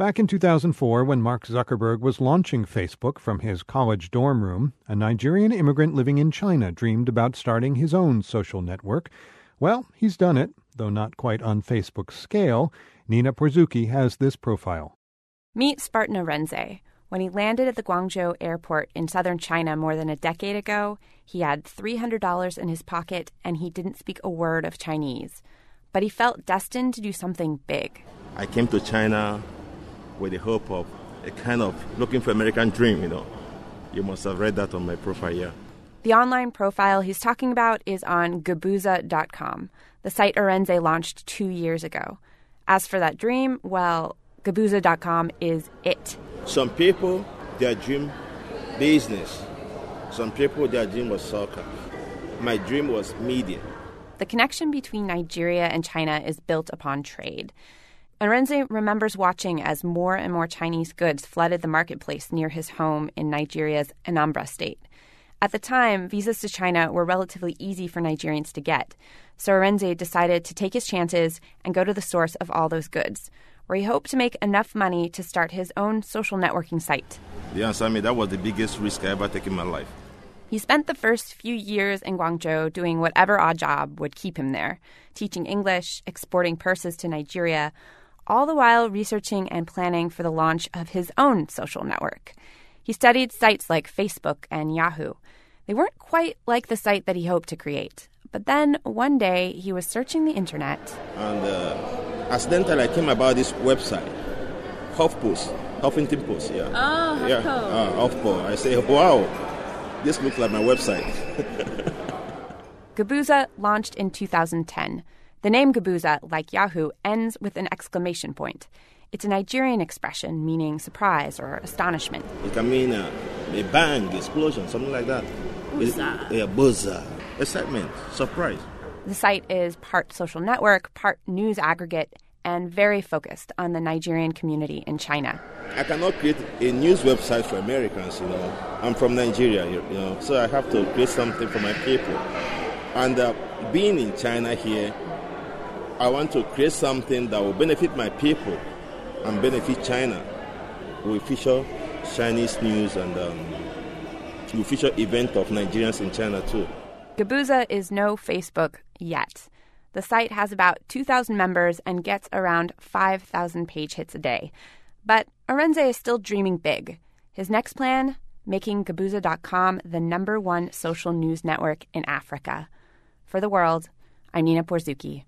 Back in 2004, when Mark Zuckerberg was launching Facebook from his college dorm room, a Nigerian immigrant living in China dreamed about starting his own social network. Well, he's done it, though not quite on Facebook's scale. Nina Porzucki has this profile. Meet Spartan Arenze. When he landed at the Guangzhou airport in southern China more than a decade ago, he had $300 in his pocket and he didn't speak a word of Chinese. But he felt destined to do something big. I came to China with the hope of a kind of looking for American dream, you know. You must have read that on my profile, yeah. The online profile he's talking about is on Gbooza.com, the site Arenze launched two years ago. As for that dream, well, Gbooza.com is it. Some people, their dream business. Some people, their dream was soccer. My dream was media. The connection between Nigeria and China is built upon trade. Arenze remembers watching as more and more Chinese goods flooded the marketplace near his home in Nigeria's Anambra state. At the time, visas to China were relatively easy for Nigerians to get, so Arenze decided to take his chances and go to the source of all those goods, where he hoped to make enough money to start his own social networking site. Yeah, I mean, that was the biggest risk I ever took in my life. He spent the first few years in Guangzhou doing whatever odd job would keep him there, teaching English, exporting purses to Nigeria, all the while researching and planning for the launch of his own social network. He studied sites like Facebook and Yahoo. They weren't quite like the site that he hoped to create. But then one day he was searching the internet. And uh, accidentally I came about this website, HuffPost, Huffington Post, yeah. Oh, yeah. Uh, HuffPo. I say, wow, this looks like my website. Gbooza launched in 2010. The name Gbooza, like Yahoo, ends with an exclamation point. It's a Nigerian expression meaning surprise or astonishment. It can mean uh, a bang, explosion, something like that. Buzza. Yeah, buzza. Excitement, surprise. The site is part social network, part news aggregate, and very focused on the Nigerian community in China. I cannot create a news website for Americans, you know. I'm from Nigeria, you know, so I have to create something for my people. And uh, being in China here, I want to create something that will benefit my people and benefit China. We feature Chinese news and um, we feature event of Nigerians in China too. Gbooza is no Facebook yet. The site has about 2,000 members and gets around 5,000 page hits a day. But Arenze is still dreaming big. His next plan? Making Gbooza.com the number one social news network in Africa. For the world, I'm Nina Porzucki.